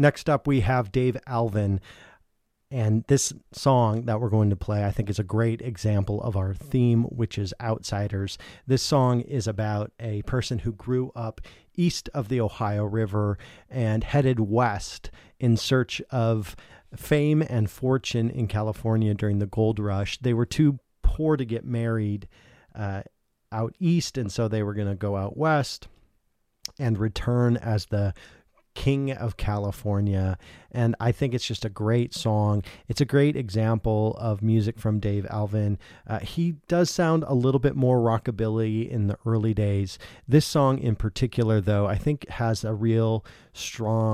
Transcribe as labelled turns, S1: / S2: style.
S1: Next up, we have Dave Alvin. And this song that we're going to play, I think, is a great example of our theme, which is outsiders. This song is about a person who grew up east of the Ohio River and headed west in search of fame and fortune in California during the gold rush. They were too poor to get married uh, out east, and so they were going to go out west and return as the King of California. And I think it's just a great song. It's a great example of music from Dave Alvin. Uh, he does sound a little bit more rockabilly in the early days. This song in particular, though, I think has a real strong